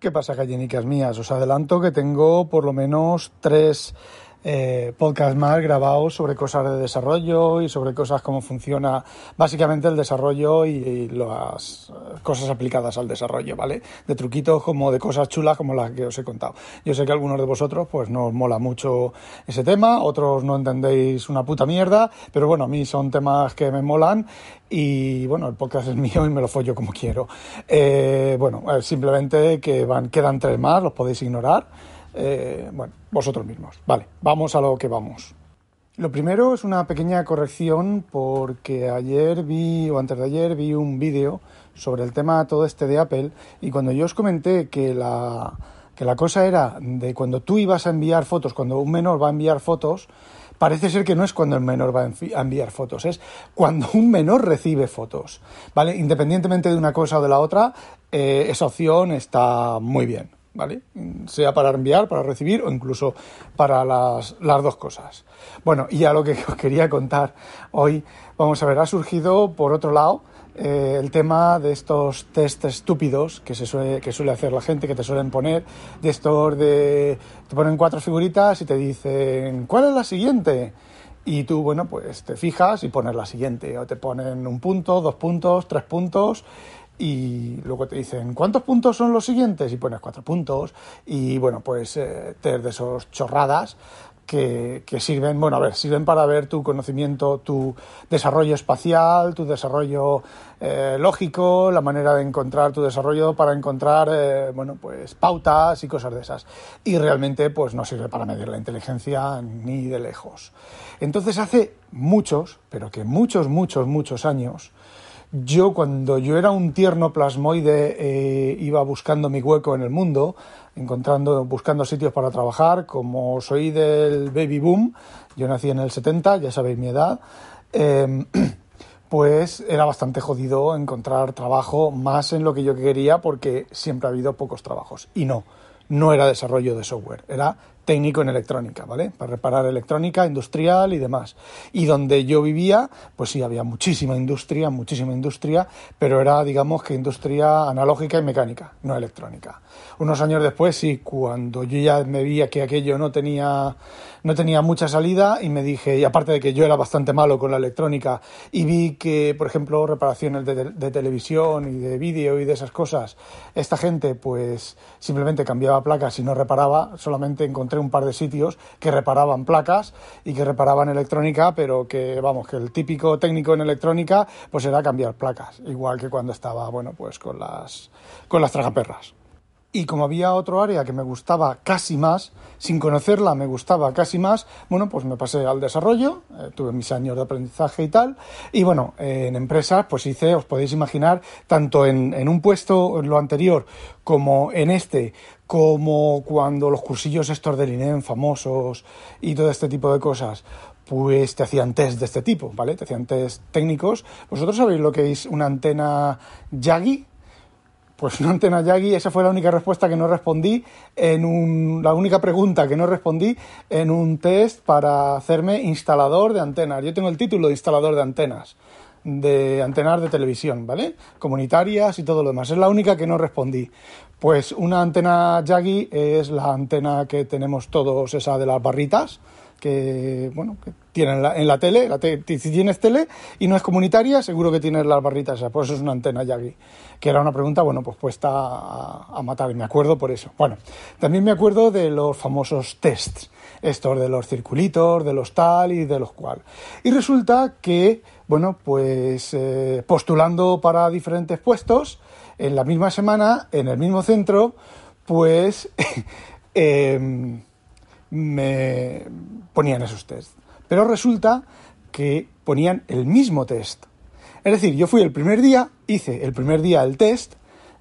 ¿Qué pasa, gallinicas mías? Os adelanto que tengo por lo menos tres eh, podcasts más grabados sobre cosas de desarrollo y sobre cosas cómo funciona básicamente el desarrollo y, las cosas aplicadas al desarrollo, ¿vale? De truquitos como de cosas chulas como las que os he contado. Yo sé que algunos de vosotros pues no os mola mucho ese tema, otros no entendéis una puta mierda, pero bueno, a mí son temas que me molan y bueno, el podcast es mío y me lo follo como quiero. Eh, bueno, eh, simplemente que van, quedan tres más, los podéis ignorar. Eh, bueno, vosotros mismos. Vale, vamos a lo que vamos. Lo primero es una pequeña corrección porque ayer vi, o antes de ayer, vi un vídeo sobre el tema todo este de Apple y cuando yo os comenté que la, que la cosa era de cuando tú ibas a enviar fotos, cuando un menor va a enviar fotos, parece ser que no es cuando el menor va a enviar fotos, es cuando un menor recibe fotos, ¿vale? Independientemente de una cosa o de la otra, eh, esa opción está muy bien. ¿Vale? Sea para enviar, para recibir o incluso para las, las dos cosas. Bueno, y a lo que os quería contar hoy, vamos a ver, ha surgido por otro lado eh, el tema de estos test estúpidos que, se suele, que suele hacer la gente, que te suelen poner, de estos de... te ponen cuatro figuritas y te dicen, ¿cuál es la siguiente? Y tú, bueno, pues te fijas y pones la siguiente, o te ponen un punto, dos puntos, tres puntos, y luego te dicen, ¿cuántos puntos son los siguientes? Y pones cuatro puntos. Y bueno, pues eh, de esos chorradas que, sirven, bueno, a ver, sirven para ver tu conocimiento, tu desarrollo espacial, tu desarrollo eh, lógico, la manera de encontrar tu desarrollo para encontrar, eh, bueno, pues pautas y cosas de esas. Y realmente, pues no sirve para medir la inteligencia ni de lejos. Entonces, hace muchos, pero que muchos, muchos, muchos años, yo cuando yo era un tierno plasmoide eh, iba buscando mi hueco en el mundo, encontrando, buscando sitios para trabajar, como soy del baby boom, yo nací en el 70, ya sabéis mi edad, em, pues era bastante jodido encontrar trabajo más en lo que yo quería porque siempre ha habido pocos trabajos. Y no, no era desarrollo de software, era técnico en electrónica, ¿vale? Para reparar electrónica, industrial y demás. Y donde yo vivía, pues sí, había muchísima industria, muchísima industria, pero era, digamos, que industria analógica y mecánica, no electrónica. Unos años después, sí, cuando yo ya me veía que aquello no tenía, no tenía mucha salida y me dije, y aparte de que yo era bastante malo con la electrónica y vi que, por ejemplo, reparaciones de, de televisión y de vídeo y de esas cosas, esta gente pues simplemente cambiaba placas y no reparaba, solamente encontré un par de sitios que reparaban placas y que reparaban electrónica, pero que, vamos, que el típico técnico en electrónica, pues era cambiar placas, igual que cuando estaba, bueno, pues con las, con las tragaperras. Y como había otro área que me gustaba casi más, sin conocerla me gustaba casi más, bueno, pues me pasé al desarrollo, eh, tuve mis años de aprendizaje y tal, y bueno, en empresas pues hice, os podéis imaginar, tanto en, un puesto, en lo anterior, como en este, como cuando los cursillos estos del INEM famosos y todo este tipo de cosas, pues te hacían test de este tipo, ¿vale? Te hacían test técnicos. ¿Vosotros sabéis lo que es una antena Yagi? Pues una antena Yagi, esa fue la única respuesta que no respondí en un, la única pregunta que no respondí en un test para hacerme instalador de antenas. Yo tengo el título de instalador de antenas, de antenas de televisión, ¿vale? Comunitarias y todo lo demás. Es la única que no respondí. Pues una antena Yagi es la antena que tenemos todos, esa de las barritas, que bueno que tienen en la, tele, si tienes tele y no es comunitaria, seguro que tienes las barritas, por eso es una antena Yagi, que era una pregunta, bueno, pues puesta a, matar, y me acuerdo por eso. Bueno, también me acuerdo de los famosos tests, estos de los circulitos, de los tal y de los cual. Y resulta que, bueno, pues eh, postulando para diferentes puestos, en la misma semana, en el mismo centro, pues... eh, me ponían esos test. Pero resulta que ponían el mismo test. Es decir, yo fui el primer día, hice el primer día el test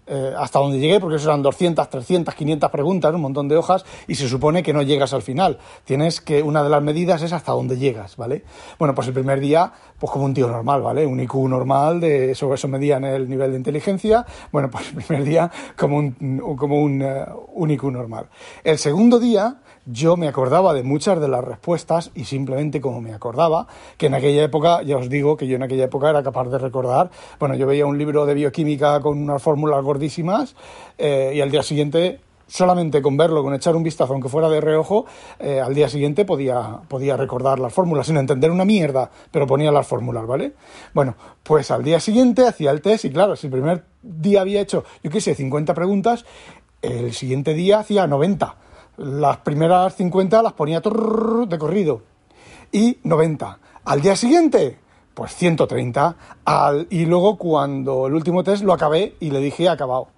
eh, hasta donde llegué, porque eso eran 200, 300, 500 preguntas, un montón de hojas, y se supone que no llegas al final. Tienes que, una de las medidas es hasta dónde llegas, ¿vale? Bueno, pues el primer día, pues como un tío normal, ¿vale? Un IQ normal, de, sobre eso medían el nivel de inteligencia. Bueno, pues el primer día como un, como un, eh, un IQ normal. El segundo día, yo me acordaba de muchas de las respuestas y simplemente como me acordaba, que en aquella época, ya os digo que yo en aquella época era capaz de recordar, bueno, yo veía un libro de bioquímica con unas fórmulas gordísimas eh, y al día siguiente solamente con verlo, con echar un vistazo, aunque fuera de reojo, eh, al día siguiente podía, podía recordar las fórmulas, sin entender una mierda, pero ponía las fórmulas, ¿vale? Bueno, pues al día siguiente hacía el test y claro, si el primer día había hecho, yo qué sé, 50 preguntas, el siguiente día hacía 90 las primeras 50 las ponía de corrido y 90. Al día siguiente, pues 130. Al, y luego cuando el último test lo acabé y le dije acabado.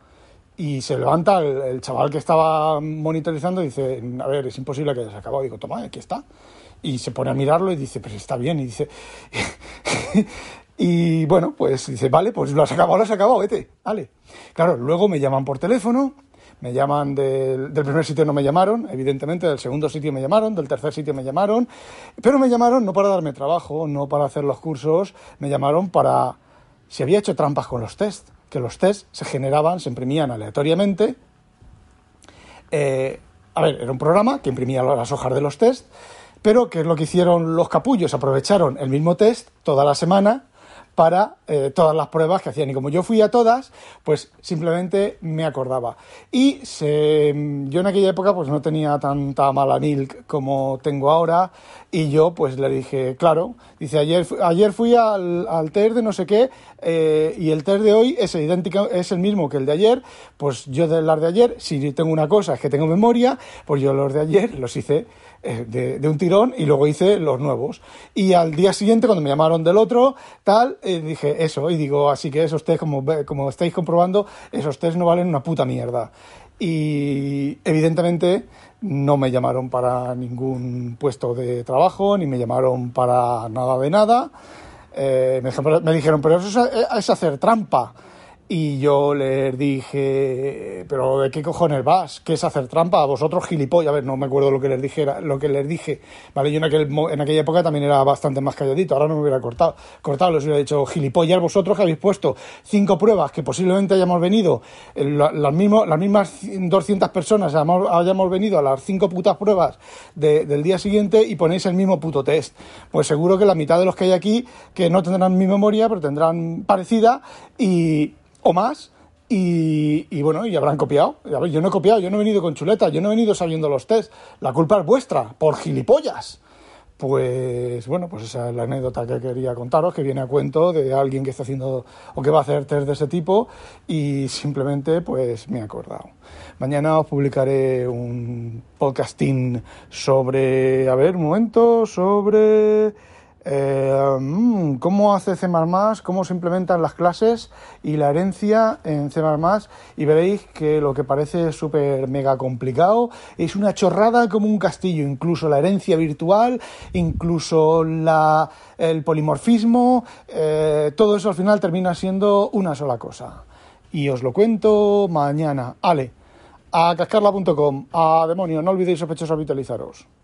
Y se levanta el, chaval que estaba monitorizando y dice, a ver, es imposible que hayas acabado. Digo, toma, aquí está. Y se pone a mirarlo y dice, pues está bien. Y dice, y bueno, pues dice, vale, pues lo has acabado, lo has acabado, vete, vale. Claro, luego me llaman por teléfono me llaman del, primer sitio no me llamaron, evidentemente, del segundo sitio me llamaron, del tercer sitio me llamaron, pero me llamaron no para darme trabajo, no para hacer los cursos, me llamaron para si había hecho trampas con los test, que los test se generaban, se imprimían aleatoriamente. Eh, a ver, era un programa que imprimía las hojas de los test, pero ¿qué es lo que hicieron los capullos? Aprovecharon el mismo test toda la semana para eh, todas las pruebas que hacían. Y como yo fui a todas, pues simplemente me acordaba. Y yo en aquella época pues no tenía tanta mala milk como tengo ahora. Y yo pues le dije, claro, dice, ayer, ayer fui al, al de no sé qué eh, y el test de hoy es idéntico, es el mismo que el de ayer. Pues yo de las de ayer, si tengo una cosa es que tengo memoria, pues yo los de ayer los hice eh, de, un tirón y luego hice los nuevos. Y al día siguiente, cuando me llamaron del otro, tal, dije eso. Y digo, así que esos test, como, como estáis comprobando, esos test no valen una puta mierda. Y evidentemente no me llamaron para ningún puesto de trabajo, ni me llamaron para nada de nada. Eh, me, me, dijeron, pero eso es hacer trampa. Y yo les dije, pero ¿de qué cojones vas? ¿Qué es hacer trampa? A vosotros gilipollas. A ver, no me acuerdo lo que les dije, lo que les dije. Vale, yo en, aquel, en aquella época también era bastante más calladito. Ahora no me hubiera cortado. Cortado, les hubiera dicho, gilipollas vosotros que habéis puesto cinco pruebas que posiblemente hayamos venido, eh, las, mismas, las mismas 200 personas hayamos, venido a las cinco putas pruebas del día siguiente y ponéis el mismo puto test. Pues seguro que la mitad de los que hay aquí, que no tendrán mi memoria, pero tendrán parecida y o más. Y, bueno, y habrán copiado. yo no he copiado, yo no he venido con chuleta, yo no he venido sabiendo los test. La culpa es vuestra, por gilipollas. Pues bueno, pues esa es la anécdota que quería contaros, que viene a cuento de alguien que está haciendo o que va a hacer test de ese tipo y simplemente pues me he acordado. Mañana os publicaré un podcasting sobre, a ver, un momento, sobre eh, mm, cómo hace C++, cómo se implementan las clases y la herencia en C++ y veréis que lo que parece súper mega complicado es una chorrada como un castillo, incluso la herencia virtual, incluso la, el polimorfismo, eh, todo eso al final termina siendo una sola cosa. Y os lo cuento mañana. Ale, a cascarla.com, a demonio, no olvidéis sospechosos habitualizaros.